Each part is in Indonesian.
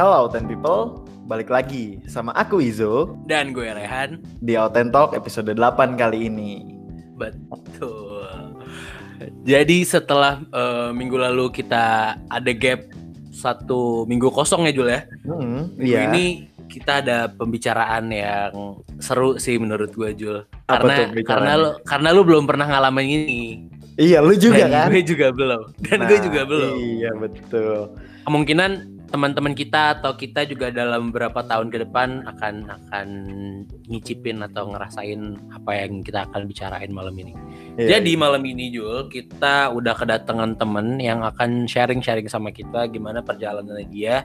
Hello Autent People, balik lagi sama aku Izo. Dan gue Rehan. Di Autent Talk episode 8 kali ini. Betul. Jadi setelah uh, minggu lalu kita ada gap satu minggu kosong ya Jul ya? Hmm, Minggu iya. ini kita ada pembicaraan yang seru sih menurut gue Jul. Apa Karena karena lo karena lu belum pernah ngalamin ini. Iya, lu juga Dan kan? gue juga belum. Dan Nah, gue juga belum. Iya, betul. Kemungkinan teman-teman kita atau kita juga dalam beberapa tahun ke depan akan akan ngicipin atau ngerasain apa yang kita akan bicarain malam ini. Iya, Jadi malam ini Jul kita udah kedatangan temen yang akan sharing-sharing sama kita gimana perjalanannya dia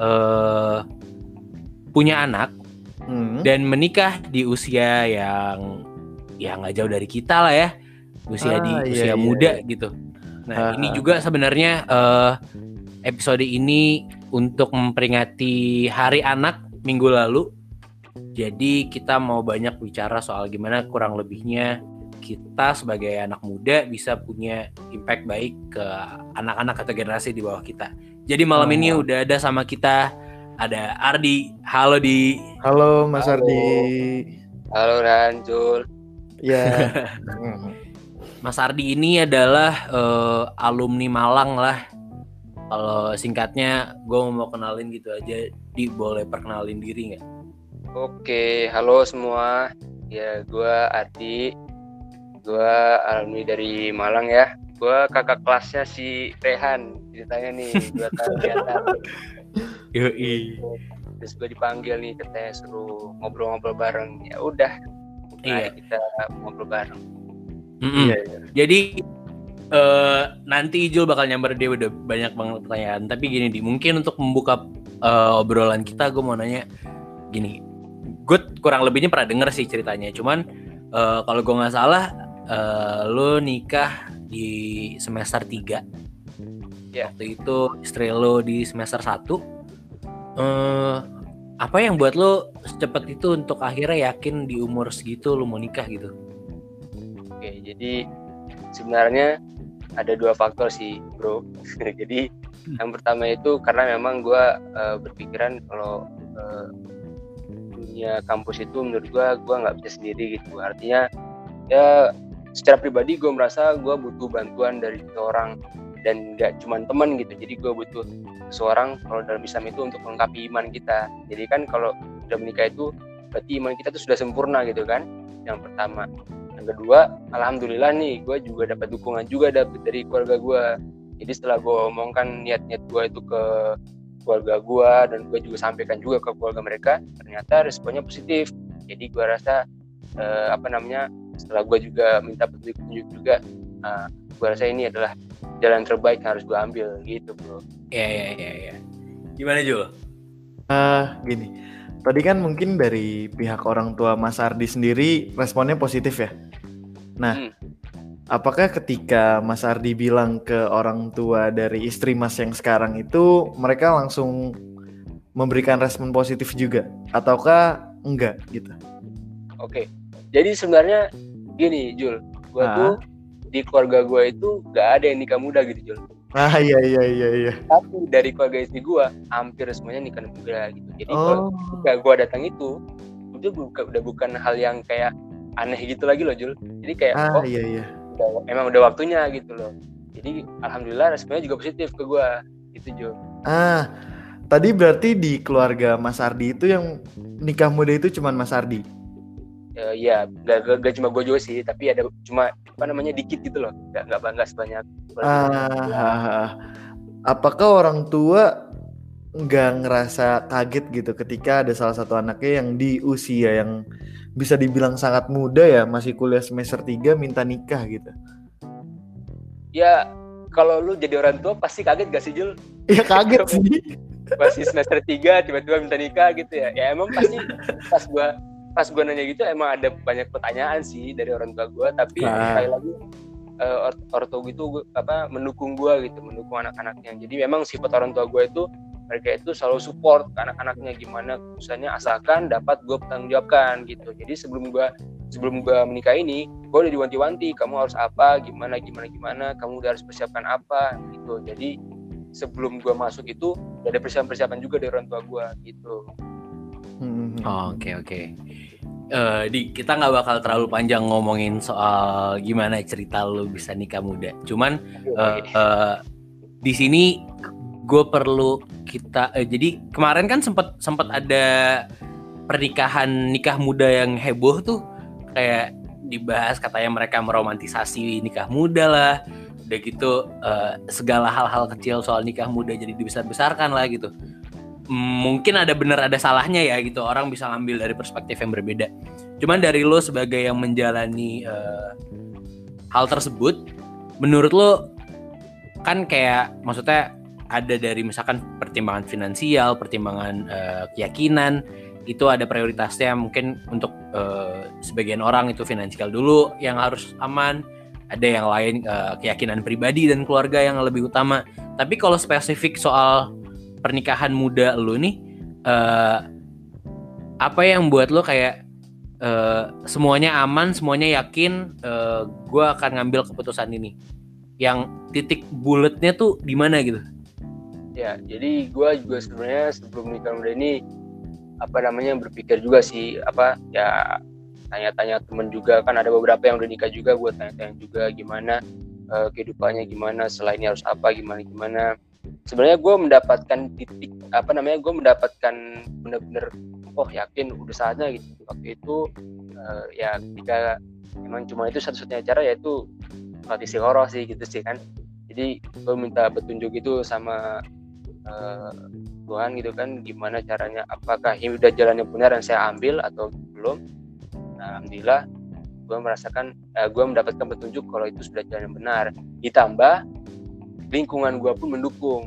eh punya anak Hmm, dan menikah di usia yang ya nggak jauh dari kita lah ya usia Ah, di iya, usia iya, muda iya. gitu. Nah Ah, ini ah. juga sebenarnya eh, episode ini untuk memperingati Hari Anak minggu lalu. Jadi kita mau banyak bicara soal gimana kurang lebihnya kita sebagai anak muda bisa punya impact baik ke anak-anak atau generasi di bawah kita. Jadi malam Oh. ini udah ada sama kita ada Ardi. Halo di. Halo Mas Halo. Ardi. Halo Ran, Jul. Ya. Hmm. Mas Ardi ini adalah eh, alumni Malang lah. Kalau singkatnya, gue mau kenalin gitu aja. Di boleh perkenalin diri nggak? Oke, halo semua. Ya, gua Ardi. Gua alumni dari Malang ya. Gua kakak kelasnya si Rehan. Ceritanya nih, dua tahun di atas. Yoi. Terus gue dipanggil nih, katanya suruh ngobrol-ngobrol bareng. Ya udah, Iya. Kita ngobrol bareng. Mm-mm. Iya, iya. Jadi eh nanti Ijul bakal nyamber dia udah banyak banget pertanyaan. Tapi gini di mungkin untuk membuka eh, obrolan kita, gue mau nanya gini. Gue kurang lebihnya pernah denger sih ceritanya. Cuman eh, kalau gue nggak salah, eh, lo nikah di semester 3 Ya. Waktu itu istri lo di semester 1 eh apa yang buat lo secepat itu untuk akhirnya yakin di umur segitu lo mau nikah gitu? Oke, jadi sebenarnya ada dua faktor sih, bro. jadi yang pertama itu karena memang gua eh, berpikiran kalau eh, dunia kampus itu menurut gua gua nggak bisa sendiri gitu. Artinya ya secara pribadi gue merasa gua butuh bantuan dari seorang dan nggak cuma teman gitu. Jadi gue butuh seorang kalau dalam Islam itu untuk melengkapi iman kita. Jadi kan kalau sudah menikah itu berarti iman kita tuh sudah sempurna gitu kan. Yang pertama yang kedua alhamdulillah nih gue juga dapat dukungan juga dapet dari keluarga gue jadi setelah gue omongkan niat-niat gue itu ke keluarga gue dan gue juga sampaikan juga ke keluarga mereka ternyata responnya positif jadi gue rasa eh, apa namanya setelah gue juga minta petunjuk-petunjuk juga eh, gue rasa ini adalah jalan terbaik yang harus gue ambil gitu bro Ya ya ya ya. Gimana Jul? Ah, gini. Tadi kan mungkin dari pihak orang tua Mas Ardi sendiri responnya positif ya. Nah, Hmm. apakah ketika Mas Ardi bilang ke orang tua dari istri Mas yang sekarang itu mereka langsung memberikan respon positif juga ataukah enggak gitu? Oke, jadi sebenarnya gini Jul, gue Ah. tuh di keluarga gue itu gak ada yang nikah muda gitu Jul. Ah iya iya iya iya. Tapi dari keluarga istri gue hampir semuanya nikah muda gitu. Jadi kalau Oh. ketika gue datang itu, itu buka- udah bukan hal yang kayak aneh gitu lagi loh Jul. Jadi kayak Ah oh iya iya. udah- emang udah waktunya gitu loh. Jadi alhamdulillah responnya juga positif ke gue gitu Jul. Ah, tadi berarti di keluarga Mas Ardi itu yang nikah muda itu cuman Mas Ardi. Ya, ya gak, gak, gak cuma gue juga sih, tapi ada cuma apa namanya dikit gitu loh. Gak nggak bangga sebanyak. Ah, apakah orang tua nggak ngerasa kaget gitu ketika ada salah satu anaknya yang di usia yang bisa dibilang sangat muda ya masih kuliah semester 3 minta nikah gitu. Ya kalau lu jadi orang tua pasti kaget gak sih Jul? Ya kaget sih. masih semester 3 tiba-tiba minta nikah gitu ya ya emang pasti pas gua pas gua nanya gitu emang ada banyak pertanyaan sih dari orang tua gua tapi Ah. sekali lagi eh, or- orang tua gitu gua- apa mendukung gua gitu mendukung anak-anaknya jadi memang sifat orang tua gua itu mereka itu selalu support ke anak-anaknya gimana misalnya asalkan dapat gue pertanggungjawabkan gitu jadi sebelum gua sebelum gua menikah ini gue udah diwanti-wanti kamu harus apa gimana gimana gimana kamu udah harus persiapkan apa gitu jadi sebelum gue masuk itu udah ada persiapan-persiapan juga dari orang tua gue gitu Hmm. Oh, Oke oke. Eh, di kita nggak bakal terlalu panjang ngomongin soal gimana cerita lu bisa nikah muda. Cuman eh, eh, di sini gue perlu kita eh, jadi kemarin kan sempat sempat ada pernikahan nikah muda yang heboh tuh. Kayak dibahas katanya mereka meromantisasi nikah muda lah. Udah gitu eh, segala hal-hal kecil soal nikah muda jadi dibesar-besarkan lah gitu. Mungkin ada benar ada salahnya ya gitu orang bisa ngambil dari perspektif yang berbeda. Cuman dari lo sebagai yang menjalani eh, hal tersebut menurut lo kan kayak maksudnya ada dari misalkan pertimbangan finansial, pertimbangan eh, keyakinan, itu ada prioritasnya mungkin untuk eh, sebagian orang itu finansial dulu yang harus aman, ada yang lain eh, keyakinan pribadi dan keluarga yang lebih utama. Tapi kalau spesifik soal pernikahan muda lu nih, eh, apa yang buat lo kayak eh, semuanya aman, semuanya yakin, eh, gue akan ngambil keputusan ini. Yang titik bulatnya tuh di mana gitu? Ya jadi gue juga sebenarnya sebelum nikah muda ini apa namanya berpikir juga sih apa ya tanya-tanya temen juga. Kan ada beberapa yang udah nikah juga gue tanya-tanya juga gimana eh, kehidupannya gimana selain ini harus apa gimana gimana. Sebenarnya gue mendapatkan titik apa namanya gue mendapatkan bener-bener oh yakin udah saatnya gitu. Waktu itu eh, ya ketika emang cuma itu satu-satunya cara yaitu sholat istiqoroh sih gitu sih kan. Jadi gue minta petunjuk itu sama eh, Tuhan gitu kan gimana caranya apakah ini udah jalan yang benar yang saya ambil atau belum nah, alhamdulillah gue merasakan eh, gue mendapatkan petunjuk kalau itu sudah jalan yang benar ditambah lingkungan gue pun mendukung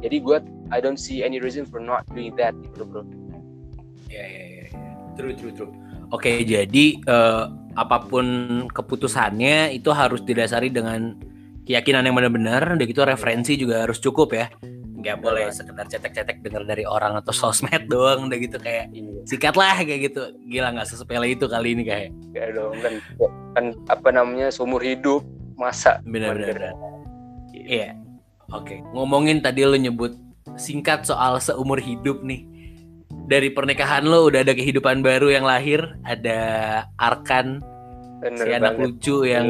jadi gue I don't see any reason for not doing that gitu bro Ya, ya, ya, ya. True, true, true. Oke, jadi eh, apa pun keputusannya itu harus didasari dengan keyakinan yang benar-benar, udah gitu referensi juga harus cukup ya. Nggak boleh sekedar cetek-cetek dengar dari orang atau sosmed doang, udah gitu kayak iya sikat lah kayak gitu. Gila nggak sesepele itu kali ini kayak. ya dong kan kan apa namanya seumur hidup masa Benar-benar. Iya. Oke, ngomongin tadi lo nyebut singkat soal seumur hidup nih. Dari pernikahan lo udah ada kehidupan baru yang lahir, ada Arkan Bener si anak banget. lucu yang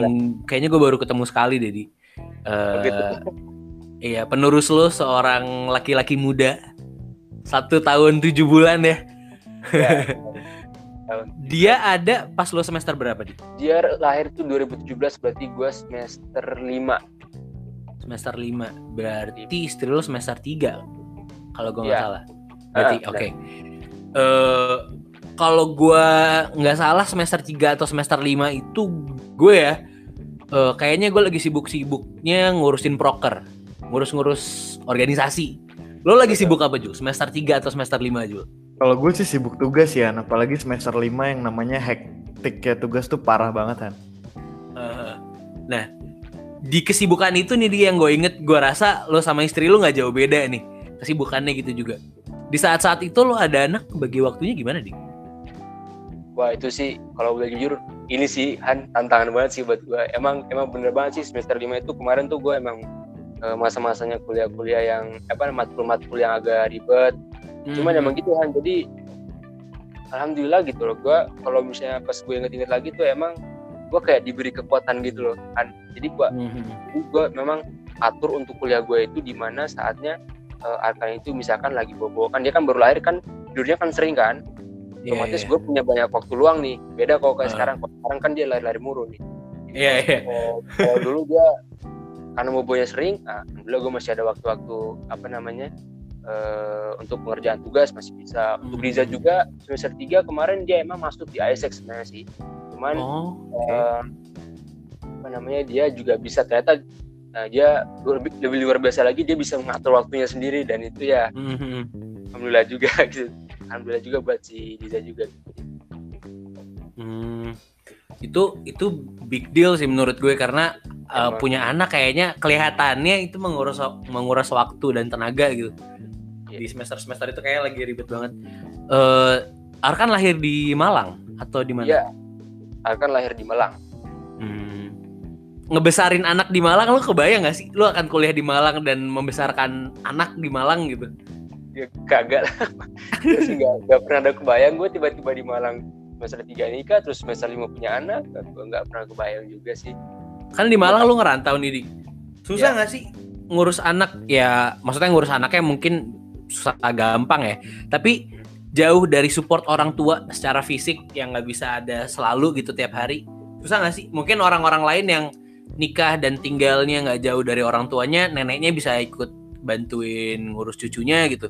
kayaknya gue baru ketemu sekali deh di Eh, Oh, gitu. Iya penerus lo seorang laki-laki muda. Satu tahun tujuh bulan ya. Ya. dia ada pas lo semester berapa di? Dia lahir tuh 2017 berarti gue semester 5 semester lima. Berarti istri lo semester tiga kalau gue nggak Iya. salah. Berarti Ah, oke. Eh, kalau gue nggak salah semester 3 atau semester 5 itu gue ya eh, kayaknya gue lagi sibuk-sibuknya ngurusin proker ngurus-ngurus organisasi lo lagi sibuk apa Ju? semester 3 atau semester 5 Ju? Kalau gue sih sibuk tugas ya, apalagi semester 5 yang namanya hektik ya tugas tuh parah banget kan. Eh, nah di kesibukan itu nih dia yang gue inget gue rasa lo sama istri lo nggak jauh beda nih kesibukannya gitu juga di saat-saat itu lo ada anak bagi waktunya gimana di? wah itu sih kalau boleh jujur ini sih Han tantangan banget sih buat gue emang emang bener banget sih semester 5 itu kemarin tuh gue emang masa-masanya kuliah-kuliah yang apa matkul-matkul yang agak ribet. Cuman emang gitu Han. Jadi alhamdulillah gitu loh. Gue kalau misalnya pas gue inget-inget lagi tuh emang gue kayak diberi kekuatan gitu loh Han. Jadi gue jadi gue memang atur untuk kuliah gue itu di mana saatnya uh, Arkan itu misalkan lagi bobo. Kan dia kan baru lahir kan tidurnya kan sering kan. Iya, otomatis iya. gue punya banyak waktu luang nih. Beda kalau kayak Ah. sekarang. Kalau sekarang kan dia lari-lari mulu nih. Iya, iya. Kalau- kalau dulu dia karena bobonya sering ah, alhamdulillah gue masih ada waktu-waktu apa namanya eh, untuk pengerjaan tugas masih bisa untuk Hmm. Riza juga semester 3 kemarin dia emang masuk di ISX sebenarnya sih cuman Oh, eh, apa namanya dia juga bisa ternyata nah, dia lebih, lebih luar biasa lagi dia bisa mengatur waktunya sendiri dan itu ya Mhm. alhamdulillah juga gitu alhamdulillah juga buat si Liza juga Hmm. Itu itu big deal sih menurut gue karena uh, punya anak kayaknya kelihatannya itu menguras menguras waktu dan tenaga gitu. Iya. Di semester-semester itu kayak lagi ribet banget. Eh Arkan lahir di Malang atau di mana? Iya. Arkan lahir di Malang Hmm. ngebesarin anak di Malang lu kebayang gak sih lu akan kuliah di Malang dan membesarkan anak di Malang gitu ya kagak lah gue sih gak, gak pernah ada kebayang gue tiba-tiba di Malang semester tiga nikah terus semester lima punya anak gue nggak pernah kebayang juga sih kan di Malang lu ngerantau nih Dik. susah Ya. nggak sih? Ngurus anak ya maksudnya ngurus anaknya mungkin susah gampang ya. Tapi jauh dari support orang tua secara fisik yang nggak bisa ada selalu gitu tiap hari susah nggak sih? Mungkin orang-orang lain yang nikah dan tinggalnya nggak jauh dari orang tuanya neneknya bisa ikut bantuin ngurus cucunya gitu.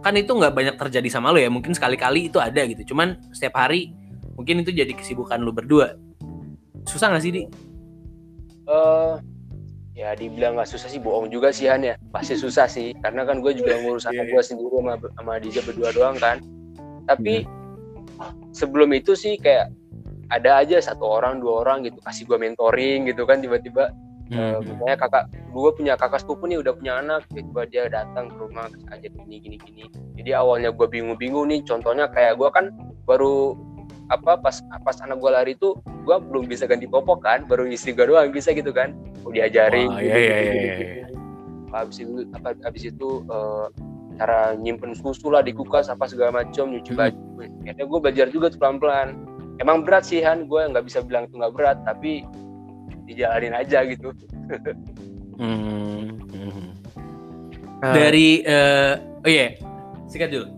Kan itu nggak banyak terjadi sama lo ya mungkin sekali-kali itu ada gitu. Cuman setiap hari mungkin itu jadi kesibukan lu berdua. Susah nggak sih di eh ya dibilang nggak susah sih bohong juga sih Han ya. Pasti susah sih karena kan gue juga ngurus Iya, anak iya. gue sendiri sama sama Diza berdua doang kan. Tapi sebelum itu sih kayak ada aja satu orang dua orang gitu kasih gue mentoring gitu kan tiba-tiba eh, misalnya kakak gue punya kakak sepupu nih udah punya anak tiba-tiba dia datang ke rumah aja gini gini gini. Jadi awalnya gue bingung-bingung nih contohnya kayak gue kan baru apa pas pas anak gue lari itu gue belum bisa ganti popok kan baru istri gue doang bisa gitu kan gue diajarin Wah, gitu, iya, iya, gitu, iya, gitu, iya. gitu. habis itu apa habis itu eh, cara nyimpen susu lah di kulkas apa segala macam nyuci Hmm. baju akhirnya gue belajar juga tuh pelan-pelan emang berat sih Han gue nggak bisa bilang itu nggak berat tapi dijalanin aja gitu Hmm, hmm. Dari eh oh iya, sikat dulu.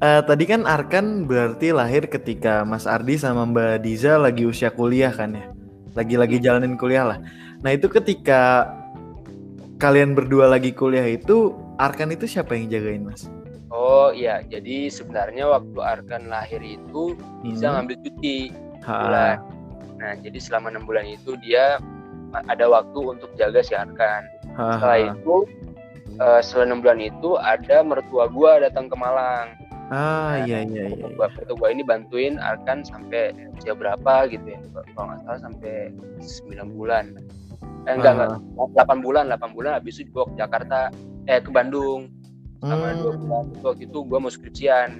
Eh, tadi kan Arkan berarti lahir ketika Mas Ardi sama Mbak Diza lagi usia kuliah kan ya lagi-lagi jalanin kuliah lah nah itu ketika kalian berdua lagi kuliah itu Arkan itu siapa yang jagain Mas oh iya jadi sebenarnya waktu Arkan lahir itu bisa Hmm. ngambil cuti bulan. Nah, jadi selama enam bulan itu dia ada waktu untuk jaga si Arkan. Ha, Setelah ha. itu, eh, setelah enam bulan itu ada mertua gua datang ke Malang. Ah iya iya iya Mertua, mertua gua ini bantuin Arkan sampai usia berapa gitu ya? Kalau nggak salah sampai 9 bulan. Eh enggak Ah. enggak, 8 bulan, 8 bulan habis itu dibawa ke Jakarta, eh ke Bandung. Selama Hmm. dua bulan itu waktu itu gua mau skripsian.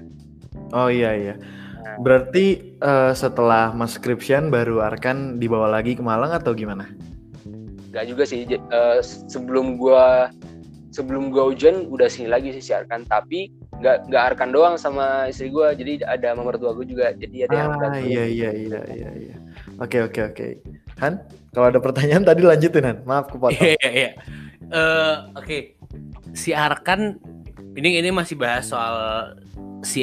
oh iya iya Nah, berarti eh, setelah Mas skripsian baru Arkan dibawa lagi ke Malang atau gimana Gak juga sih eh, sebelum gua sebelum gua ujian udah sini lagi sih si Arkan tapi nggak nggak Arkan doang sama istri gua jadi ada sama mertua gua juga jadi ada yang ah bantu. iya iya iya iya iya oke oke oke Han kalau ada pertanyaan tadi lanjutin Han maaf kepotong Iya iya iya. Eh, Oke, si Arkan ini ini masih bahas soal si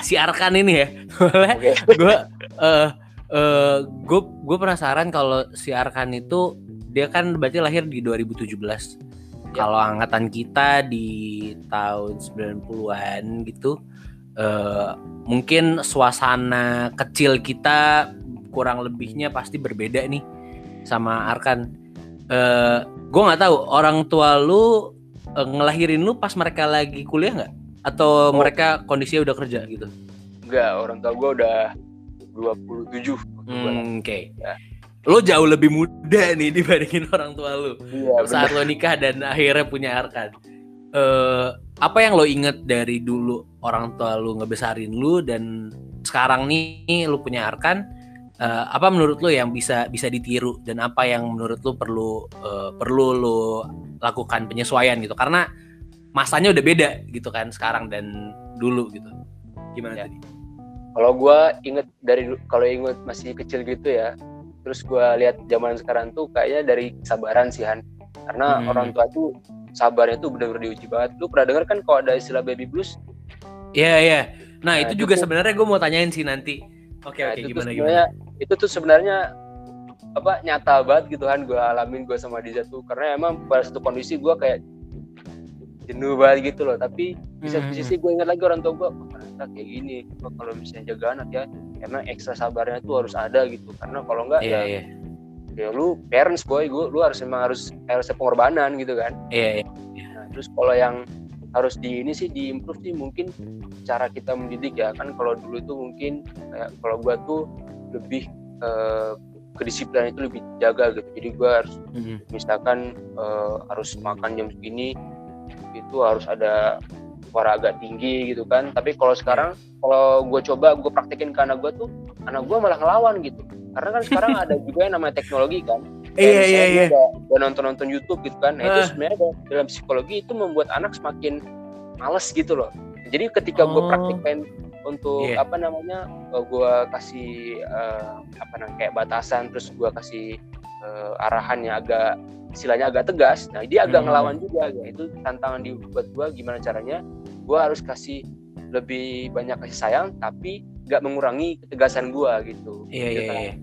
si Arkan ini ya. Oke. gue eh eh gue gue penasaran kalau si Arkan itu dia kan berarti lahir di 2017. Kalau angkatan kita di tahun 90-an gitu eh mungkin suasana kecil kita kurang lebihnya pasti berbeda nih sama Arkan. Eh gue nggak tahu orang tua lu eh, ngelahirin lu pas mereka lagi kuliah nggak? Atau Oh. mereka kondisinya udah kerja gitu? Enggak, orang tua gua udah 27 waktu gua Hmm, Oke. Ya. Lo jauh lebih muda nih dibandingin orang tua lu Iya, saat lo nikah dan akhirnya punya Arkan. Eh, apa yang lo inget dari dulu orang tua lu ngebesarin lu dan sekarang nih lu punya Arkan? eh, apa menurut lo yang bisa bisa ditiru dan apa yang menurut lo perlu eh, perlu lo lakukan penyesuaian gitu? Karena masanya udah beda gitu kan sekarang dan dulu gitu. Gimana Ya. tadi? Kalau gua inget dari kalau inget masih kecil gitu ya, terus gua lihat zaman sekarang tuh kayaknya dari kesabaran sih Han. Karena Hmm. orang tua tuh sabarnya tuh benar-benar diuji banget. Lu pernah dengar kan kalau ada istilah baby blues? Iya iya. Nah, Nah, itu itu juga tuh- sebenarnya gue mau tanyain sih nanti. Oke Nah, oke tuh gimana gimana. itu tuh sebenarnya apa nyata banget gitu kan gue alamin gue sama Diza tuh karena emang pada satu kondisi gue kayak jenuh banget gitu loh tapi di satu Hmm. sisi gue ingat lagi orang tua gue oh, ternyata kayak gini kalau misalnya jaga anak ya emang ekstra sabarnya tuh harus ada gitu karena kalau enggak Iya ya, iya ya lu parents boy gue lu harus emang harus harus pengorbanan gitu kan iya. iya. Nah, terus kalau yang harus di ini sih di improve sih mungkin cara kita mendidik ya kan kalau dulu itu mungkin kayak kalau gua tuh lebih eh, kedisiplinan itu lebih jaga gitu jadi gua harus Mhm. misalkan eh, harus makan jam segini itu harus ada suara agak tinggi gitu kan tapi kalau sekarang kalau gue coba gue praktekin ke anak gue tuh anak gue malah ngelawan gitu karena kan sekarang ada juga yang namanya teknologi kan Iya iya iya. Udah, nonton nonton YouTube gitu kan. Nah, itu Ah. sebenarnya dalam psikologi itu membuat anak semakin males gitu loh. Jadi ketika gue Oh. praktekkan untuk Iya. apa namanya, gue kasih eh, apa namanya kayak batasan, terus gue kasih eh, arahan yang agak istilahnya agak tegas. Nah dia agak Hmm. ngelawan juga. Ya. Itu tantangan di buat gue gimana caranya. Gue harus kasih lebih banyak kasih sayang, tapi nggak mengurangi ketegasan gue gitu. Iya Gitu iya. kan. iya.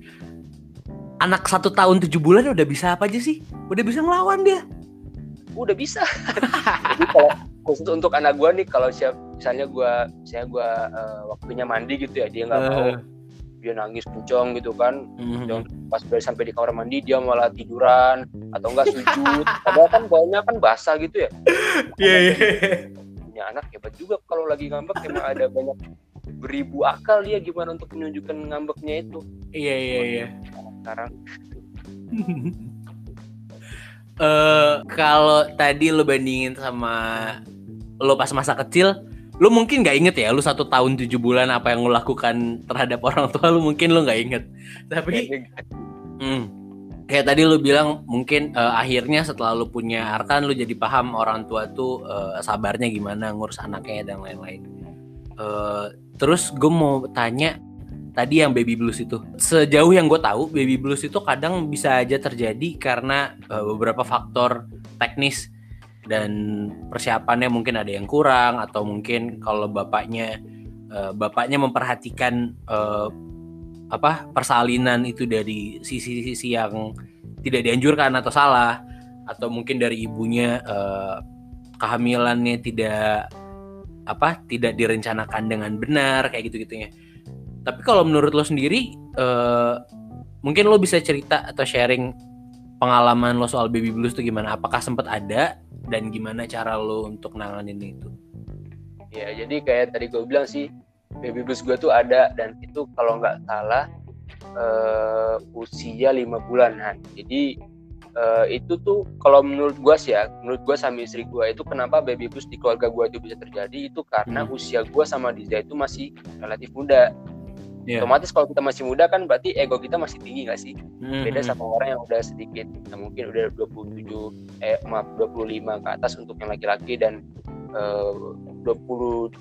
Anak satu tahun tujuh bulan udah bisa apa aja sih? Udah bisa ngelawan dia. udah bisa. Jadi kalau khusus untuk anak gua nih kalau siap misalnya gua misalnya gua eh, waktunya mandi gitu ya dia nggak mau Eh. Dia nangis kenceng gitu kan Mhm. Jangan pas udah sampai di kamar mandi dia malah tiduran atau enggak sujud padahal kan baunya kan basah gitu ya Iya iya. punya anak hebat juga kalau lagi ngambek emang ada banyak beribu akal dia gimana untuk menunjukkan ngambeknya itu Iya iya iya. sekarang Eh kalau tadi lo bandingin sama lo pas masa kecil, lo mungkin nggak inget ya, lo satu tahun tujuh bulan apa yang lo lakukan terhadap orang tua lo mungkin lo nggak inget. Tapi hmm, kayak tadi lo bilang mungkin eh, akhirnya setelah lo punya Arkan lo jadi paham orang tua tuh eh, sabarnya gimana ngurus anaknya dan lain-lain. Eh, terus gue mau tanya tadi yang baby blues itu sejauh yang gue tahu baby blues itu kadang bisa aja terjadi karena eh, beberapa faktor teknis dan persiapannya mungkin ada yang kurang atau mungkin kalau bapaknya eh, bapaknya memperhatikan eh, apa persalinan itu dari sisi-sisi yang tidak dianjurkan atau salah atau mungkin dari ibunya eh, kehamilannya tidak apa tidak direncanakan dengan benar kayak gitu gitunya tapi kalau menurut lo sendiri eh, mungkin lo bisa cerita atau sharing pengalaman lo soal baby blues itu gimana apakah sempat ada dan gimana cara lo untuk nanganin itu Ya, jadi kayak tadi gue bilang sih, baby blues gue tuh ada dan itu kalau nggak salah eh, usia lima bulanan. Jadi eh, itu tuh kalau menurut gue sih ya, menurut gue sama istri gue itu kenapa baby blues di keluarga gue itu bisa terjadi itu karena Hmm. usia gue sama Diza itu masih relatif muda. Iya. Otomatis kalau kita masih muda kan berarti ego kita masih tinggi nggak sih? Beda Mhm. sama orang yang udah sedikit, nah, mungkin udah 27 eh maaf 25 ke atas untuk yang laki-laki dan eh, 23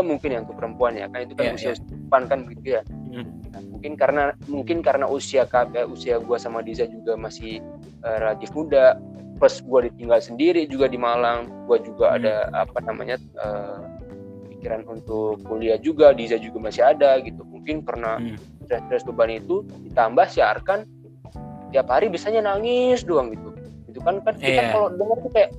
mungkin yang untuk perempuan ya kan itu kan Iya, usia depan kan begitu ya. Mhm. Nah, mungkin karena mungkin karena usia ka- eh, usia gua sama Diza juga masih eh, relatif muda plus gua ditinggal sendiri juga di Malang gua juga Hmm. ada apa namanya eh, pikiran untuk kuliah juga Diza juga masih ada gitu. Mungkin karena Hmm. stres-stres beban itu ditambah si Arkan tiap hari bisanya nangis doang gitu. Itu kan kan kita Iya. kalau dengar tuh kayak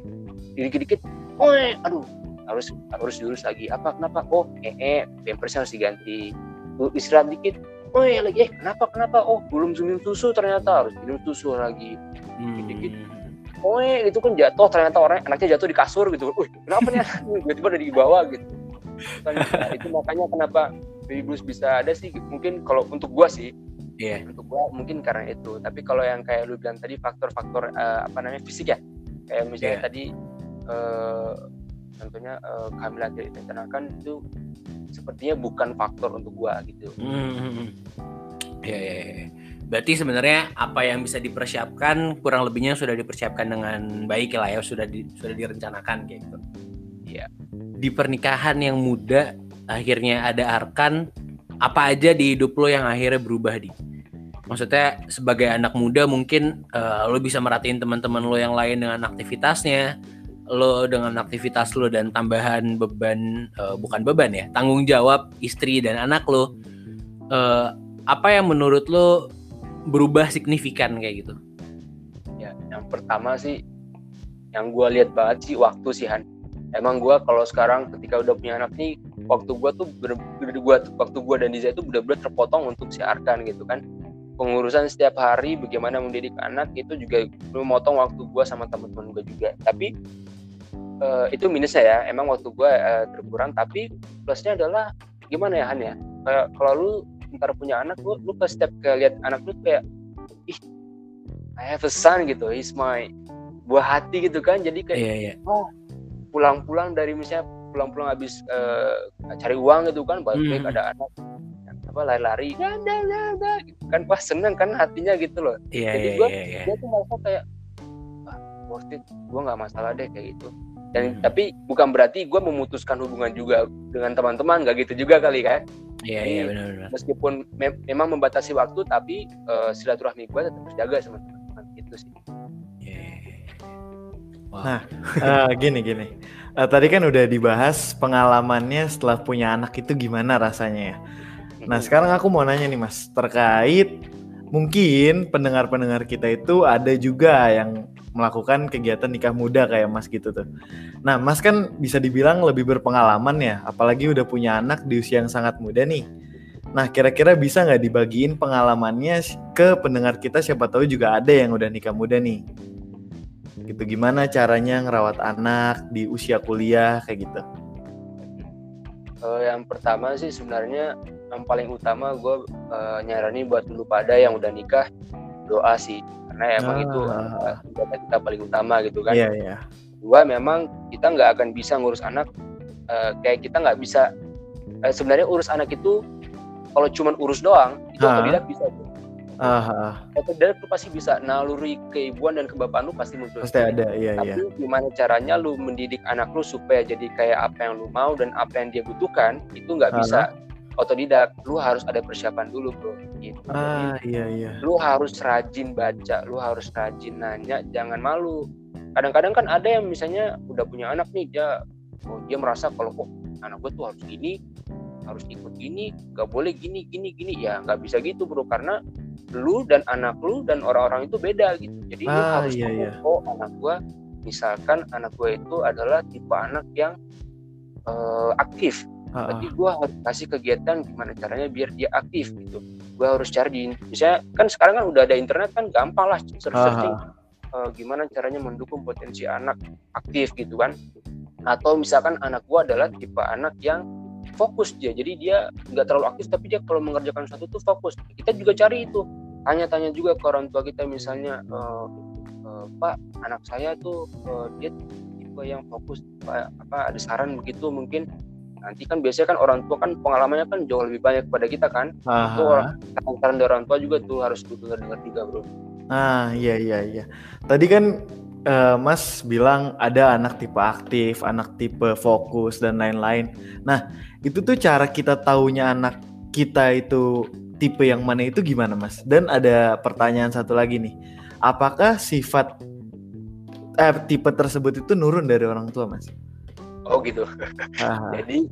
dikit-dikit oh aduh harus harus diurus lagi. Apa kenapa? Oh eh eh pampersnya harus diganti. Istirahat dikit. Oh ya lagi eh kenapa kenapa? Oh belum minum susu ternyata harus minum susu lagi. Hmm. Dikit-dikit. oh eh itu kan jatuh ternyata orang anaknya jatuh di kasur gitu. Wih, kenapa nih? Tiba-tiba dari bawah gitu kan itu makanya kenapa baby blues bisa ada sih mungkin kalau untuk gua sih Iya. untuk gua mungkin karena itu tapi kalau yang kayak lu bilang tadi faktor-faktor eh, apa namanya fisik ya kayak misalnya Iya. tadi eh, contohnya eh, kehamilan tidak direncanakan itu sepertinya bukan faktor untuk gua gitu Hmm. Ya, ya, ya. Berarti sebenarnya apa yang bisa dipersiapkan kurang lebihnya sudah dipersiapkan dengan baik lah ya, sudah di, sudah direncanakan kayak gitu. Iya. Di pernikahan yang muda akhirnya ada arkan apa aja di hidup lo yang akhirnya berubah di? Maksudnya sebagai anak muda mungkin eh, lo bisa merhatiin teman-teman lo yang lain dengan aktivitasnya, lo dengan aktivitas lo dan tambahan beban eh, bukan beban ya, tanggung jawab istri dan anak lo. Eh, apa yang menurut lo berubah signifikan kayak gitu? ya yang pertama sih yang gua lihat banget sih waktu sih Han emang gua kalau sekarang ketika udah punya anak nih waktu gua tuh bener, bener gua waktu gua dan Diza itu benar-benar terpotong untuk si Arkan gitu kan. Pengurusan setiap hari bagaimana mendidik anak itu juga memotong waktu gua sama teman-teman gua juga. Tapi eh, itu minusnya ya emang waktu gua eh, terkurang tapi plusnya adalah gimana ya Han ya? Kayak kalau lu ntar punya anak lu lu pas setiap lihat anak lu kayak ih I have a son gitu. He's my buah hati gitu kan. Jadi kayak Iya iya. Pulang-pulang dari misalnya pulang-pulang habis eh, cari uang gitu kan balik Hmm. ada anak apa lari-lari dada gitu kan wah seneng kan hatinya gitu loh Iya Jadi iya gua- iya. iya. dia tuh merasa kayak ah worth it gue nggak masalah deh kayak gitu dan Hmm. tapi bukan berarti gue memutuskan hubungan juga dengan teman-teman nggak gitu juga kali kan Iya iya benar-benar. meskipun me- memang membatasi waktu tapi eh, silaturahmi gue tetap terjaga sama teman-teman gitu sih Iya, iya, iya. Wow. Nah, Eh, gini gini. Eh, tadi kan udah dibahas pengalamannya setelah punya anak itu gimana rasanya ya. Nah sekarang aku mau nanya nih mas terkait mungkin pendengar-pendengar kita itu ada juga yang melakukan kegiatan nikah muda kayak mas gitu tuh. Nah mas kan bisa dibilang lebih berpengalaman ya, apalagi udah punya anak di usia yang sangat muda nih. Nah kira-kira bisa nggak dibagiin pengalamannya ke pendengar kita siapa tahu juga ada yang udah nikah muda nih. Gitu gimana caranya ngerawat anak di usia kuliah kayak gitu. Eh, yang pertama sih sebenarnya yang paling utama gue nyaranin buat dulu pada yang udah nikah doa sih karena emang Ah. itu eh, ibadah kita paling utama gitu kan Iya iya. dua memang kita nggak akan bisa ngurus anak eh, kayak kita nggak bisa eh, sebenarnya urus anak itu kalau cuman urus doang itu Ah. otodidak bisa tuh. Ah, ah, otodidak tuh pasti bisa naluri keibuan dan kebapaan lu pasti muncul. Pasti ada, iya iya. tapi gimana caranya lu mendidik anak lu supaya jadi kayak apa yang lu mau dan apa yang dia butuhkan itu nggak bisa otodidak. Lu harus ada persiapan dulu bro. Gitu. Ah iya iya. lu harus rajin baca lu harus rajin nanya jangan malu. Kadang-kadang kan ada yang misalnya udah punya anak nih dia oh, dia merasa kalau oh anak gue tuh harus gini harus ikut gini gak boleh gini gini gini. Ya nggak bisa gitu bro. Karena lu dan anak lu dan orang-orang itu beda gitu. Jadi lu Ah, harus iya, tahu, iya. oh anak gue misalkan anak gue itu adalah tipe anak yang eh, aktif. Ah, ah. berarti gue harus kasih kegiatan gimana caranya biar dia aktif gitu. Gue harus cari di misalnya kan sekarang kan udah ada internet kan gampang lah search Ah, searching eh, gimana caranya mendukung potensi anak aktif gitu kan. Atau misalkan anak gue adalah tipe anak yang fokus dia. Jadi dia nggak terlalu aktif tapi dia kalau mengerjakan sesuatu tuh fokus. Kita juga cari itu. Tanya-tanya juga ke orang tua kita misalnya eh, eh, pak anak saya tuh eh, dia tipe yang fokus Pak, apa ada saran begitu mungkin nanti kan biasanya kan orang tua kan pengalamannya kan jauh lebih banyak pada kita kan. Itu orang saran dari orang tua juga tuh harus didengar dengar juga bro. Ah iya iya iya. Tadi kan eh, Mas bilang ada anak tipe aktif, anak tipe fokus dan lain-lain. Nah itu tuh cara kita taunya anak kita itu tipe yang mana itu gimana Mas? Dan ada pertanyaan satu lagi nih. Apakah sifat eh tipe tersebut itu nurun dari orang tua Mas? oh gitu jadi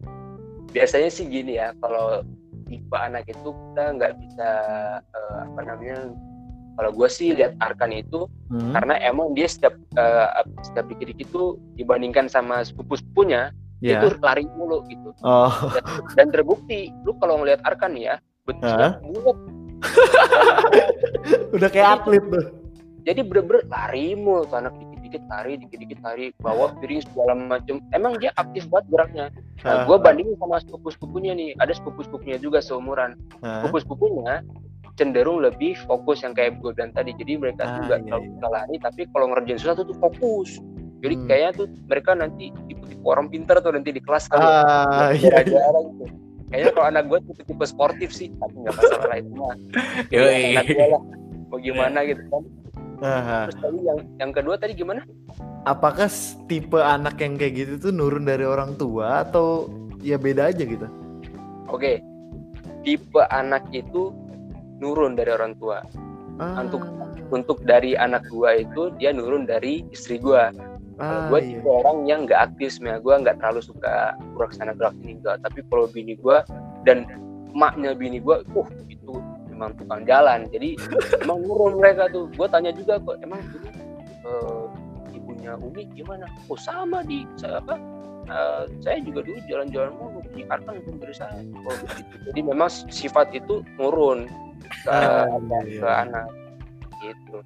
biasanya sih gini ya kalau tipe anak itu kita nggak bisa eh, apa namanya kalau gue sih lihat Arkan itu hmm, karena emang dia setiap eh, setiap dikit-dikit itu dibandingkan sama sepupu-sepupunya ya. itu lari mulu gitu. Oh, dan terbukti lu kalau ngelihat Arkan ya bentuknya bulat udah kayak atlet tuh. jadi bener-bener lari mulu tuh anak dikit-dikit lari dikit-dikit lari bawa piring segala macem. Emang dia aktif banget geraknya. Ah, nah, gue bandingin sama sepupu-sepupunya nih. Ada sepupu-sepupunya juga seumuran. Sepupu-sepupunya cenderung lebih fokus yang kayak gue bilang tadi. Jadi mereka Ah, nggak iya, iya. lari tapi kalau ngerjain sesuatu tuh fokus jadi Hmm. kayaknya tuh mereka nanti tipe-tipe orang pintar tuh nanti di kelas kali Ah, ya. iya, iya. Jarang-jarang gitu. kayaknya kalau anak gue tipe-tipe sportif sih tapi nggak masalah lah itu mah Yoi. anak gue lah mau gimana gitu kan Ah, terus tadi yang yang kedua tadi gimana apakah tipe anak yang kayak gitu tuh nurun dari orang tua atau ya beda aja gitu? oke tipe anak itu nurun dari orang tua Ah, Untuk- untuk dari anak gua itu dia nurun dari istri gua ah, gue iya. tipe orang yang nggak aktif sebenarnya gue nggak terlalu suka gerak sana gerak sini enggak tapi kalau bini gue dan emaknya bini gue uh itu memang tukang jalan jadi emang nurun mereka tuh gue tanya juga kok emang eh, ibunya Umi gimana oh sama di saya apa eh, saya juga dulu jalan-jalan mulu menyikarkan untuk dari saya oh, gitu. jadi memang sifat itu nurun ke, Ah, apa, iya, ke iya. anak gitu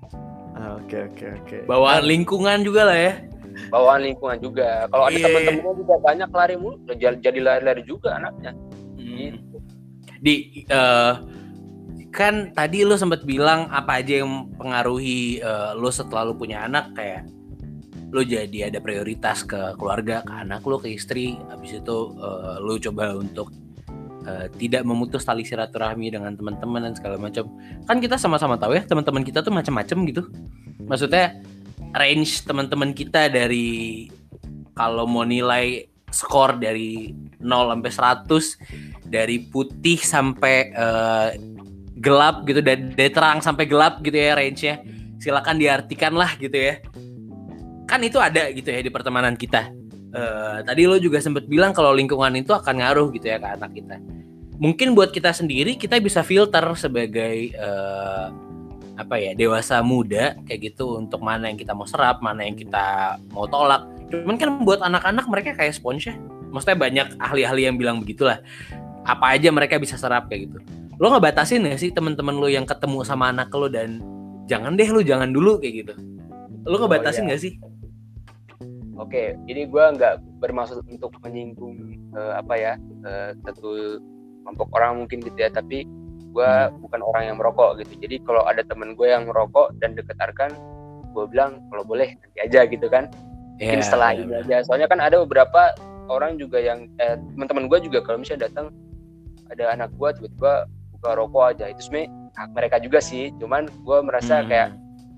Ah, Oke oke oke. Bawaan lingkungan juga lah ya. Bawaan lingkungan juga. Kalau ada Iya. teman-temannya juga banyak lari mulu, jadi lari-lari juga anaknya. Hmm. Gitu. Di eh, kan tadi lu sempat bilang apa aja yang pengaruhi eh, lu setelah lu punya anak kayak lu jadi ada prioritas ke keluarga, ke anak lu, ke istri. Habis itu eh, lu coba untuk uh, tidak memutus tali silaturahmi dengan teman-teman dan segala macam kan kita sama-sama tahu ya teman-teman kita tuh macam-macam gitu maksudnya range teman-teman kita dari kalau mau nilai skor dari 0 sampai 100 dari putih sampai uh, gelap gitu dari, dari terang sampai gelap gitu ya range-nya. Silakan diartikan lah gitu ya. Kan itu ada gitu ya di pertemanan kita. Uh, tadi lo juga sempat bilang kalau lingkungan itu akan ngaruh gitu ya ke anak kita. Mungkin buat kita sendiri kita bisa filter sebagai uh, apa ya dewasa muda kayak gitu untuk mana yang kita mau serap mana yang kita mau tolak. Cuman kan buat anak-anak mereka kayak spons ya maksudnya banyak ahli-ahli yang bilang begitulah. Apa aja mereka bisa serap kayak gitu. Lo ngebatasin gak sih teman-teman lo yang ketemu sama anak lo dan jangan deh lo jangan dulu kayak gitu? Lo ngebatasin oh, iya. gak sih? Oke, ini gue nggak bermaksud untuk menyinggung uh, apa ya uh, satu kelompok orang mungkin gitu ya, tapi gue hmm. bukan orang yang merokok gitu. Jadi kalau ada temen gue yang merokok dan deket Arkan, gue bilang kalau boleh nanti aja gitu kan. Mungkin yeah, setelah yeah, ini aja. Soalnya kan ada beberapa orang juga yang eh, teman-teman gue juga kalau misalnya datang ada anak gue tiba-tiba buka rokok aja itu sebenarnya hak mereka juga sih. Cuman gue merasa hmm. kayak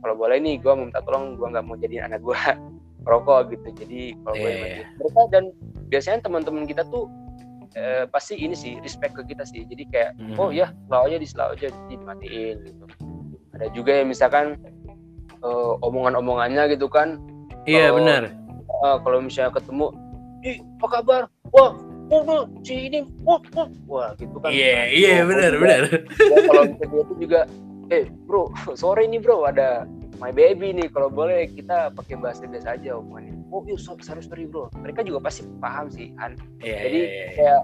kalau boleh nih gue minta tolong gue nggak mau jadi anak gue rokok gitu jadi kalau yeah. gue iya, iya. mereka dan biasanya teman-teman kita tuh eh, pasti ini sih respect ke kita sih. Jadi kayak mm. oh ya selalu aja di selalu aja dimatiin gitu. Ada juga yang misalkan uh, omongan-omongannya gitu kan. Iya yeah, benar. uh, kalau misalnya ketemu ih apa kabar? Wah oh, si ini wah wah wah gitu kan. Iya yeah, iya yeah, benar benar. Kalau misalnya dia tuh juga eh bro sore ini bro ada my baby nih. Kalau boleh kita pakai bahasa biasa aja omongannya oh iya sorry sorry bro mereka juga pasti paham sih Han yeah, jadi yeah, yeah. kayak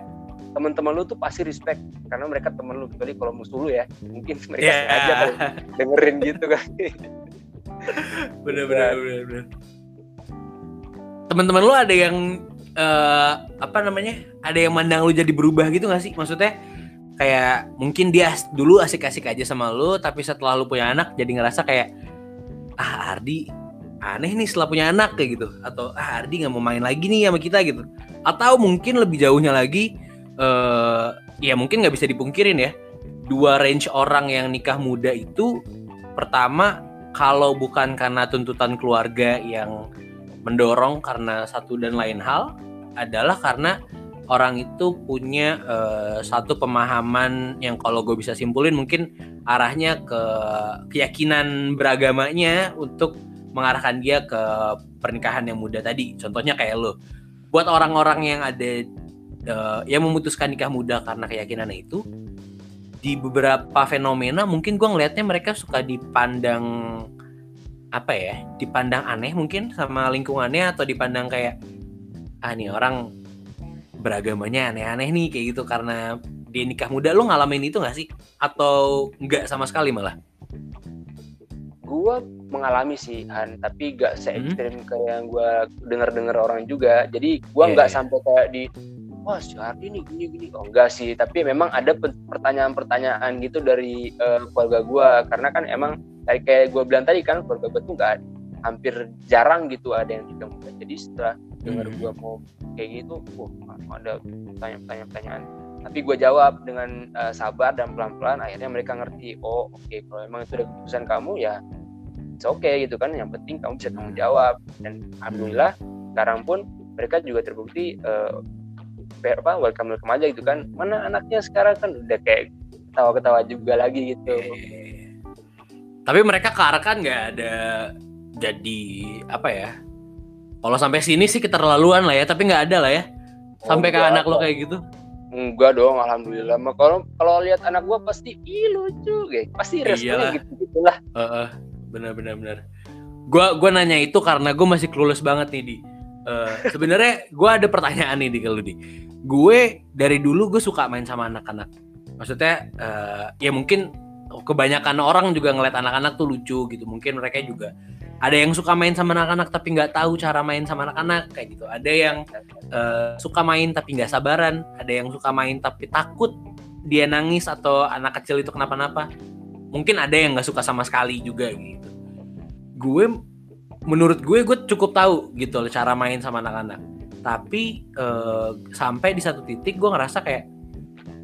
teman-teman lu tuh pasti respect karena mereka teman lu kecuali kalau musuh lu ya mungkin mereka yeah. sengaja kalau dengerin gitu kan bener bener bener, bener. teman-teman lu ada yang uh, apa namanya ada yang mandang lu jadi berubah gitu gak sih maksudnya kayak mungkin dia dulu asik-asik aja sama lu tapi setelah lu punya anak jadi ngerasa kayak ah Ardi aneh nih setelah punya anak kayak gitu. Atau ah Ardi nggak mau main lagi nih sama kita gitu. Atau mungkin lebih jauhnya lagi uh, ya mungkin nggak bisa dipungkirin ya dua range orang yang nikah muda itu pertama kalau bukan karena tuntutan keluarga yang mendorong karena satu dan lain hal adalah karena orang itu punya uh, satu pemahaman yang kalau gue bisa simpulin mungkin arahnya ke keyakinan beragamanya untuk mengarahkan dia ke pernikahan yang muda tadi. Contohnya kayak lo. Buat orang-orang yang ada uh, yang memutuskan nikah muda karena keyakinannya itu di beberapa fenomena mungkin gue ngelihatnya mereka suka dipandang apa ya dipandang aneh mungkin sama lingkungannya atau dipandang kayak ah nih orang beragamanya aneh-aneh nih kayak gitu karena dia nikah muda lo ngalamin itu gak sih atau enggak sama sekali malah gue mengalami sih Han. Tapi gak se ekstrim hmm. kayak yang gue denger dengar orang juga. Jadi gue yeah, nggak yeah. sampai kayak di wah si Ardi nih gini gini. Oh enggak sih. Tapi memang ada pertanyaan-pertanyaan gitu dari uh, keluarga gue karena kan emang kayak kayak gue bilang tadi kan keluarga gue tuh nggak hampir jarang gitu ada yang nikah muda jadi setelah dengar hmm. gue mau kayak gitu wah ada pertanyaan pertanyaan. Tapi gue jawab dengan uh, sabar dan pelan-pelan. Akhirnya mereka ngerti oh oke okay, kalau emang itu udah keputusan kamu ya oke okay gitu kan yang penting kamu bisa tanggung jawab dan alhamdulillah sekarang pun mereka juga terbukti uh, apa welcome welcome aja gitu kan mana anaknya sekarang kan udah kayak ketawa-ketawa juga lagi gitu tapi mereka ke arah kan nggak ada jadi apa ya kalau sampai sini sih keterlaluan lah ya, tapi nggak ada lah ya. Sampai oh, ke anak lo kayak gitu. Enggak dong, alhamdulillah. Kalau kalau lihat anak gua pasti ih lucu, kayak pasti responnya gitu gitulah. Uh, uh, benar benar benar. Gua gua nanya itu karena gue masih clueless banget nih di. Uh, Sebenarnya gue ada pertanyaan nih di kalau di. Gue dari dulu gue suka main sama anak-anak. Maksudnya uh, ya mungkin kebanyakan orang juga ngeliat anak-anak tuh lucu gitu. Mungkin mereka juga ada yang suka main sama anak-anak tapi nggak tahu cara main sama anak-anak kayak gitu ada yang uh, suka main tapi nggak sabaran ada yang suka main tapi takut dia nangis atau anak kecil itu kenapa-napa mungkin ada yang nggak suka sama sekali juga gitu. Gue menurut gue gue cukup tahu gitu loh cara main sama anak-anak. Tapi uh, sampai di satu titik gue ngerasa kayak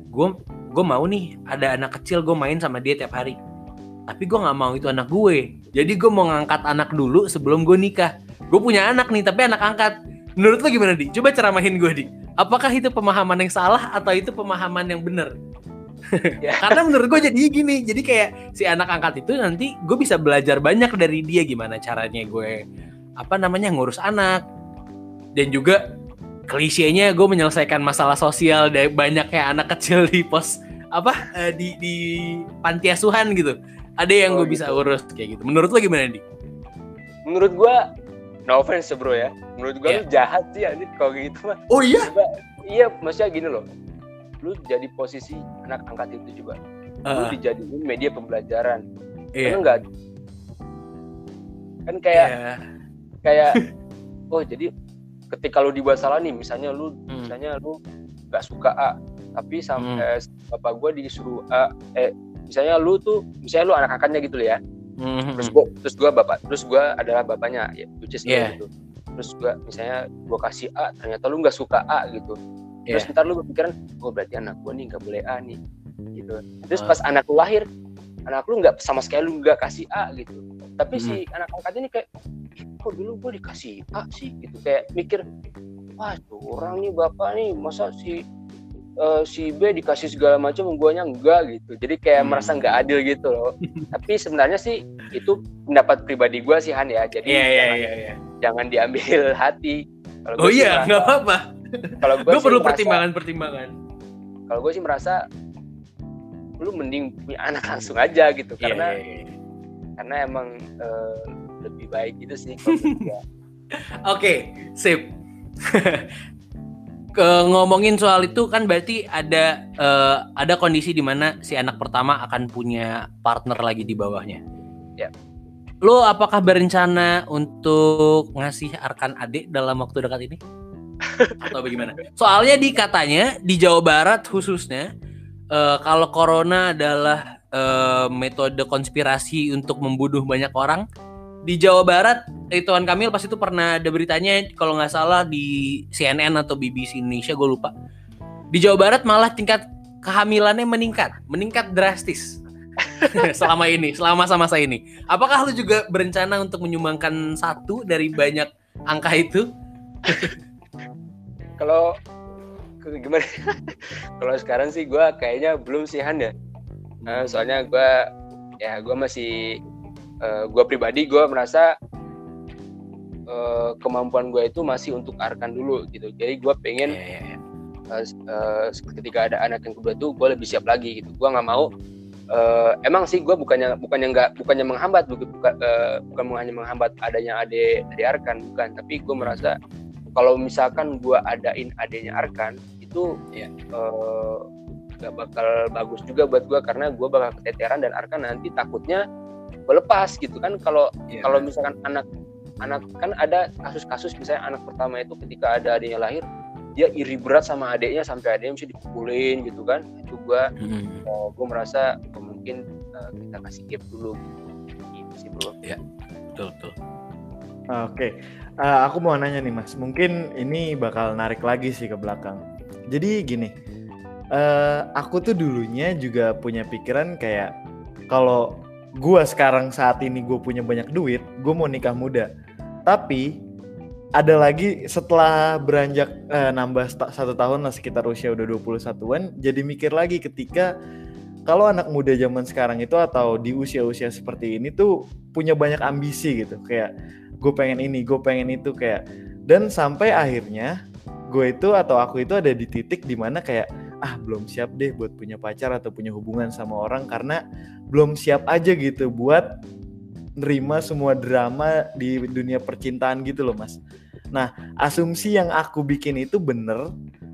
gue gue mau nih ada anak kecil gue main sama dia tiap hari. Tapi gue nggak mau itu anak gue. Jadi gue mau ngangkat anak dulu sebelum gue nikah. Gue punya anak nih tapi anak angkat. Menurut lo gimana di? Coba ceramahin gue di. Apakah itu pemahaman yang salah atau itu pemahaman yang benar Ya. karena menurut gue jadi gini jadi kayak si anak angkat itu nanti gue bisa belajar banyak dari dia gimana caranya gue apa namanya ngurus anak. Dan juga klisenya gue menyelesaikan masalah sosial dari banyaknya anak kecil di pos apa eh, di di panti asuhan gitu. Ada yang Oh, gue bisa gitu. urus kayak gitu. Menurut lo gimana di? Menurut gua no offense bro ya. Menurut Iya. lu jahat sih anjir kalau kayak gitu mah oh iya? Coba, iya maksudnya gini loh lu jadi posisi anak angkat itu juga lu Eh, dijadiin media pembelajaran Emang enggak kan kayak Iya. kayak oh jadi ketika lu dibuat salah nih misalnya lu Hmm. misalnya lu nggak suka A tapi sampai bapak gua disuruh A eh misalnya lu tuh misalnya lu anak angkatnya gitu ya Mhm. terus gua terus gua bapak terus gua adalah bapaknya ya which is Iya. gitu terus gua misalnya gua kasih A ternyata lu nggak suka A gitu terus Iya. ntar lu berpikiran oh berarti anak gua nih nggak boleh A nih gitu. Terus Ah. pas anak lu lahir anak lu nggak sama sekali lu nggak kasih A gitu. Tapi si Hmm. anak angkat ini kayak "Ih, kok dulu gua dikasih A sih? Gitu kayak mikir wah tuh orang nih bapak nih masa si eh, si B dikasih segala macam guanya enggak gitu. Jadi kayak Hmm. merasa nggak adil gitu loh. Tapi sebenarnya sih itu pendapat pribadi gua sih Han ya. Jadi iya iya jangan, iya iya. jangan diambil hati. Kalau oh iya nggak apa-apa kalau gue perlu merasa- pertimbangan pertimbangan kalau gue sih merasa lu mending punya anak langsung aja gitu Iya, karena iya, iya. karena emang eh, lebih baik gitu sih. Oke, sip. Ke ngomongin soal itu kan berarti ada eh, ada kondisi di mana si anak pertama akan punya partner lagi di bawahnya. Ya. Lo apakah berencana untuk ngasih arkan adik dalam waktu dekat ini? Atau bagaimana? Soalnya di katanya di Jawa Barat khususnya eh, kalau corona adalah eh, metode konspirasi untuk membunuh banyak orang, di Jawa Barat Ridwan Kamil pas itu pernah ada beritanya kalau nggak salah di CNN atau BBC Indonesia gue lupa. Di Jawa Barat malah tingkat kehamilannya meningkat meningkat drastis. Selama ini selama masa ini. Apakah lu juga berencana untuk menyumbangkan satu dari banyak angka itu kalau gimana? Kalau sekarang sih gue kayaknya belum sih Han ya. Eh, soalnya gue ya gue masih gue pribadi gue merasa eh, kemampuan gue itu masih untuk arkan dulu gitu. Jadi gue pengen iya. eh, eh, ketika ada anak yang kedua tuh gue lebih siap lagi gitu. Gue nggak mau eh, emang sih gue bukannya bukannya nggak bukannya menghambat bukan bukan, eh, bukan hanya menghambat adanya ade ade arkan bukan. Tapi gue merasa kalau misalkan gue adain adanya arkan itu Iya. eh, nggak bakal bagus juga buat gue karena gue bakal keteteran dan arkan nanti takutnya melepas gitu kan. Kalau Iya, kalau misalkan anak anak kan ada kasus-kasus misalnya anak pertama itu ketika ada adiknya lahir dia iri berat sama adiknya sampai adiknya mesti dipukulin gitu kan. Itu gua Hmm. gue merasa oh, mungkin eh, kita kasih gap dulu. Gitu sih bro. Betul betul Oke, Eh, aku mau nanya nih mas, mungkin ini bakal narik lagi sih ke belakang. Jadi gini, eh, aku tuh dulunya juga punya pikiran kayak kalau gua sekarang saat ini gue punya banyak duit, gue mau nikah muda. Tapi ada lagi setelah beranjak eh, nambah satu tahun lah sekitar usia udah 21-an, jadi mikir lagi ketika kalau anak muda zaman sekarang itu atau di usia-usia seperti ini tuh punya banyak ambisi gitu, kayak gue pengen ini, gue pengen itu kayak dan sampai akhirnya gue itu atau aku itu ada di titik di mana kayak ah belum siap deh buat punya pacar atau punya hubungan sama orang karena belum siap aja gitu buat nerima semua drama di dunia percintaan gitu loh mas. Nah asumsi yang aku bikin itu bener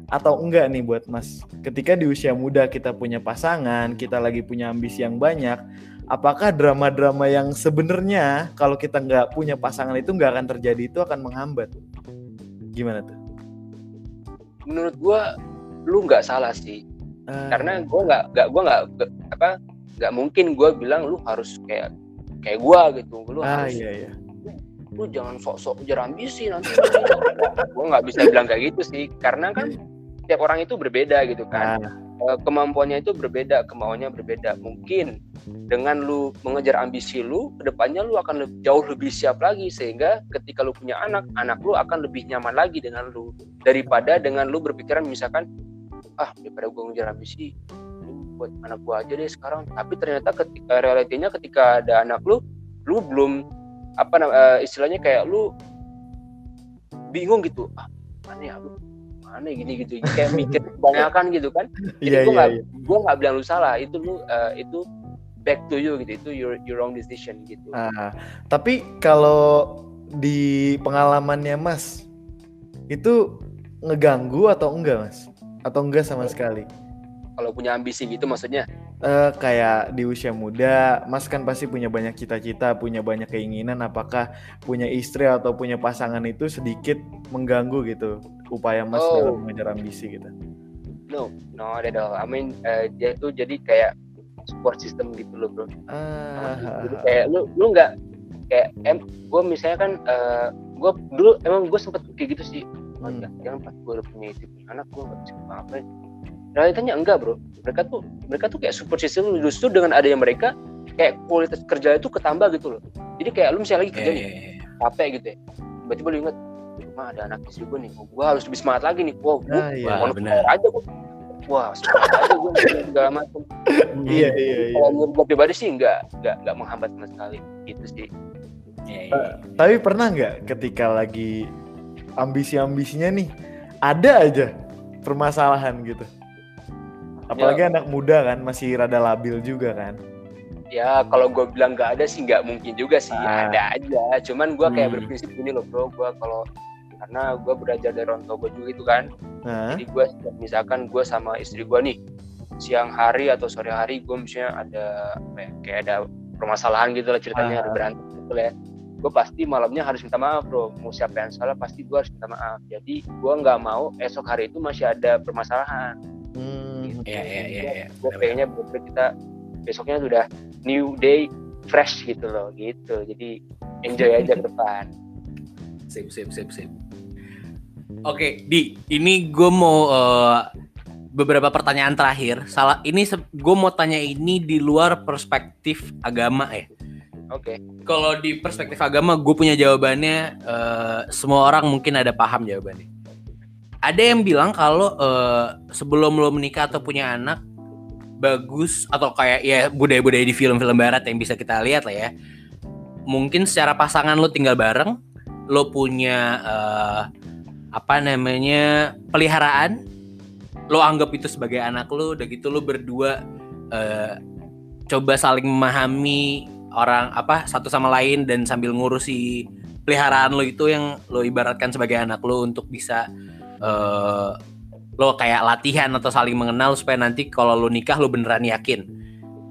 atau enggak nih buat mas? Ketika di usia muda kita punya pasangan, kita lagi punya ambisi yang banyak, apakah drama-drama yang sebenarnya kalau kita nggak punya pasangan itu nggak akan terjadi itu akan menghambat? Gimana tuh? menurut gua lu nggak salah sih. Eh, karena gua nggak nggak gua nggak apa nggak mungkin gua bilang lu harus kayak kayak gua gitu. Lu ah harus iya iya. lu jangan sok-sok ujar ambisi nanti. Gue nggak bisa bilang kayak gitu sih. Karena kan tiap orang itu berbeda gitu kan. Ah, eh, kemampuannya itu berbeda, kemauannya berbeda. Mungkin dengan lu mengejar ambisi lu, ke depannya lu akan lebih, jauh lebih siap lagi. Sehingga ketika lu punya anak, anak lu akan lebih nyaman lagi dengan lu. Daripada dengan lu berpikiran misalkan ah daripada gue ngejar ambisi buat anak gua aja deh sekarang. Tapi ternyata ketika realitinya ketika ada anak lu lu belum apa uh, istilahnya kayak lu bingung gitu. Ah mana ya lu? Mana gini gitu? Kayak mikir kebanyakan gitu kan. Jadi yeah, gue iya, nggak yeah, yeah. gue nggak bilang lu salah itu lu uh, itu back to you gitu itu your your wrong decision gitu. Ah, tapi kalau di pengalamannya mas itu ngeganggu atau enggak mas? Atau enggak sama sekali? kalau punya ambisi gitu maksudnya? Uh, kayak di usia muda mas kan pasti punya banyak cita-cita punya banyak keinginan apakah punya istri atau punya pasangan itu sedikit mengganggu gitu upaya mas oh. dalam mengejar ambisi gitu no no ada dong. I mean uh, dia tuh jadi kayak support system gitu loh bro. Uh, jadi kayak lu lu nggak kayak em gue misalnya kan uh, eh, gue dulu emang gue sempet kayak gitu sih. Hmm. jangan pas gue udah punya punya anak gue nggak bisa apa-apa. Realitanya enggak bro. Mereka tuh mereka tuh kayak super system justru dengan adanya mereka kayak kualitas kerja itu ketambah gitu loh. Jadi kayak lu misalnya lagi kerja yeah, nih yeah, yeah. capek gitu ya. Tiba-tiba lu inget mah ada anak istri gue nih. Gue harus lebih semangat lagi nih. Wow gue nah, iya, bener. aja gue wah semangat aja gue segala macam iya iya iya. kalau menurut gue pribadi sih enggak enggak enggak menghambat sama sekali. Gitu sih. Yeah, yeah. Uh, tapi pernah nggak ketika lagi ambisi-ambisinya nih ada aja permasalahan gitu? Apalagi ya. anak muda kan masih rada labil juga kan ya kalau gue bilang nggak ada sih nggak mungkin juga sih ah. ada aja cuman gue kayak hmm. berprinsip gini loh bro gue kalau karena gue belajar dari orang tua gue juga itu kan ah. jadi gue misalkan gue sama istri gue nih siang hari atau sore hari gue misalnya ada ya, kayak ada permasalahan gitu lah ceritanya ah. ada berantem gitu ya gue pasti malamnya harus minta maaf bro mau siapa yang salah pasti gue harus minta maaf jadi gue nggak mau esok hari itu masih ada permasalahan hmm iya iya. Ya. Gue pengennya bener kita besoknya sudah new day fresh gitu loh gitu. Jadi enjoy aja ke depan. Sip sip sip sip. Oke, Di, ini gue mau uh, beberapa pertanyaan terakhir. Salah, ini gue mau tanya ini di luar perspektif agama ya. Oke. Okay. Kalau di perspektif agama, gue punya jawabannya. Uh, semua orang mungkin ada paham jawabannya ada yang bilang kalau uh, sebelum lo menikah atau punya anak bagus atau kayak ya budaya-budaya di film-film barat yang bisa kita lihat lah ya. Mungkin secara pasangan lo tinggal bareng lo punya uh, apa namanya peliharaan lo anggap itu sebagai anak lo udah gitu lo berdua uh, coba saling memahami orang apa satu sama lain dan sambil ngurusi peliharaan lo itu yang lo ibaratkan sebagai anak lo untuk bisa uh, lo kayak latihan atau saling mengenal supaya nanti kalau lo nikah lo beneran yakin.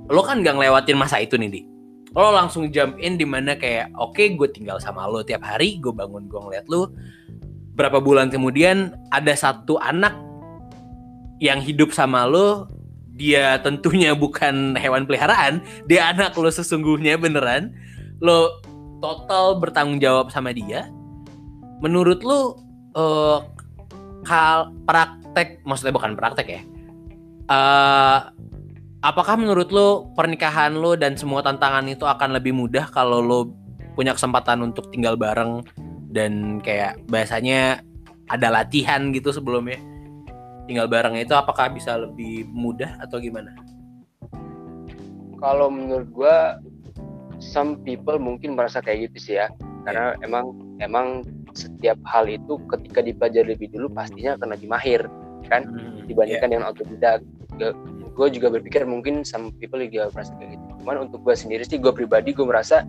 Lo kan gak ngelewatin masa itu nih di. Lo langsung jump in di mana kayak oke okay, gue tinggal sama lo tiap hari gue bangun gue ngeliat lo. Berapa bulan kemudian ada satu anak yang hidup sama lo dia tentunya bukan hewan peliharaan dia anak lo sesungguhnya beneran lo total bertanggung jawab sama dia. Menurut lo uh, hal praktek maksudnya bukan praktek ya uh, apakah menurut lo pernikahan lo dan semua tantangan itu akan lebih mudah kalau lo punya kesempatan untuk tinggal bareng dan kayak biasanya ada latihan gitu sebelumnya tinggal bareng itu apakah bisa lebih mudah atau gimana? Kalau menurut gue some people mungkin merasa kayak gitu sih ya karena yeah. emang emang setiap hal itu ketika dipelajari lebih dulu pastinya akan lebih mahir kan? Hmm, dibandingkan yeah. dengan otodidak gue juga berpikir mungkin some people juga merasa kayak gitu. Cuman untuk gue sendiri sih gue pribadi gue merasa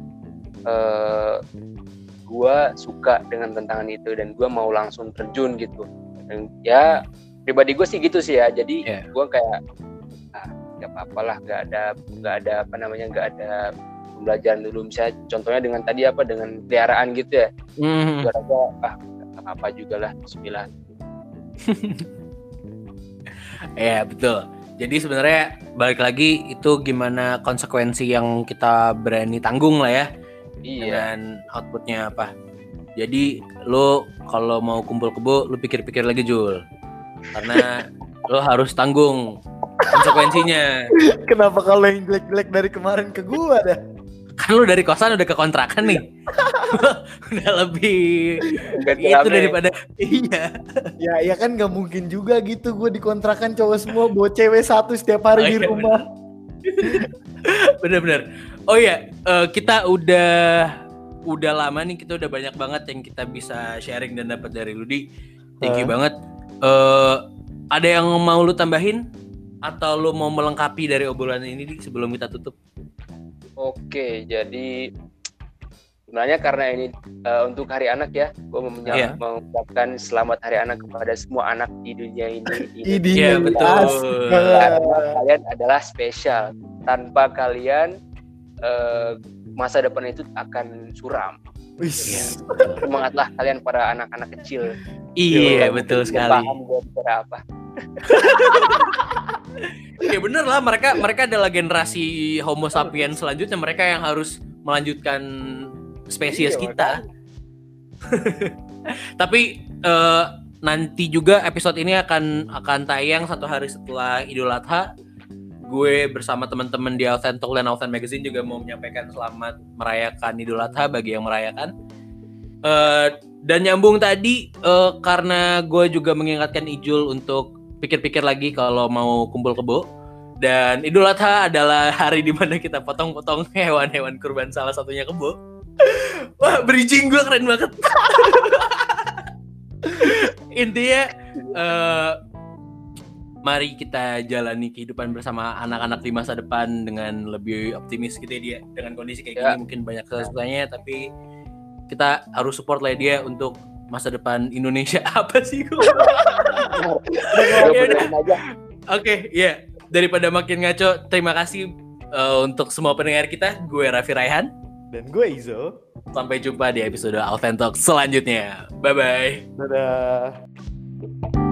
uh, eh, gue suka dengan tantangan itu dan gue mau langsung terjun gitu. Dan ya pribadi gue sih gitu sih ya. Jadi yeah. gue kayak ah gak apa-apa lah gak ada gak ada apa namanya gak ada pembelajaran dulu misalnya contohnya dengan tadi apa dengan peliharaan gitu ya mm. gue rasa ah apa juga lah Bismillah ya betul jadi sebenarnya balik lagi itu gimana konsekuensi yang kita berani tanggung lah ya iya. dengan outputnya apa jadi lo kalau mau kumpul kebo lo pikir-pikir lagi Jul karena lo harus tanggung konsekuensinya. Kenapa kalau yang jelek-jelek dari kemarin ke gua dah? Kan lu dari kosan udah ke kontrakan nih. udah lebih Ganti itu rame. daripada iya. Ya, ya kan nggak mungkin juga gitu gue dikontrakan cowok semua bawa cewek satu setiap hari Oh, di iya, rumah. Bener-bener. Oh iya, eh, kita udah udah lama nih kita udah banyak banget yang kita bisa sharing dan dapat dari Ludi. Thank you Eh. banget. Eh ada yang mau lu tambahin atau lu mau melengkapi dari obrolan ini Di, sebelum kita tutup? Oke, jadi sebenarnya karena ini eh, untuk Hari Anak ya, gue mau menya- Iya. mengucapkan selamat Hari Anak kepada semua anak di dunia ini. Idi Iya, betul. Karena kalian adalah spesial. Tanpa kalian eh, masa depan itu akan suram. Iya. Semangatlah kalian para anak-anak kecil. Iya, betul sekali. Paham gue bicara apa. Ya bener lah, mereka mereka adalah generasi Homo sapiens selanjutnya. Mereka yang harus melanjutkan spesies Iya, kita. Tapi eh, nanti juga episode ini akan akan tayang satu hari setelah Idul Adha. Gue bersama teman-teman di Authent Talk dan Authent Magazine juga mau menyampaikan selamat merayakan Idul Adha bagi yang merayakan. Eh, dan nyambung tadi eh, karena gue juga mengingatkan Ijul untuk pikir-pikir lagi kalau mau kumpul kebo. Dan Idul Adha adalah hari di mana kita potong-potong hewan-hewan kurban salah satunya kebo. Wah, bridging gue keren banget. Intinya eh, mari kita jalani kehidupan bersama anak-anak di masa depan dengan lebih optimis gitu ya dia. Dengan kondisi kayak Ya. gini mungkin banyak kesulitannya tapi kita harus support lah dia untuk masa depan Indonesia apa sih gue? Ya aja. Oke, ya daripada makin ngaco, terima kasih eh, untuk semua pendengar kita. Gue Raffi Raihan. Dan gue Izo. Sampai jumpa di episode Authentic selanjutnya. Bye bye. Dadah.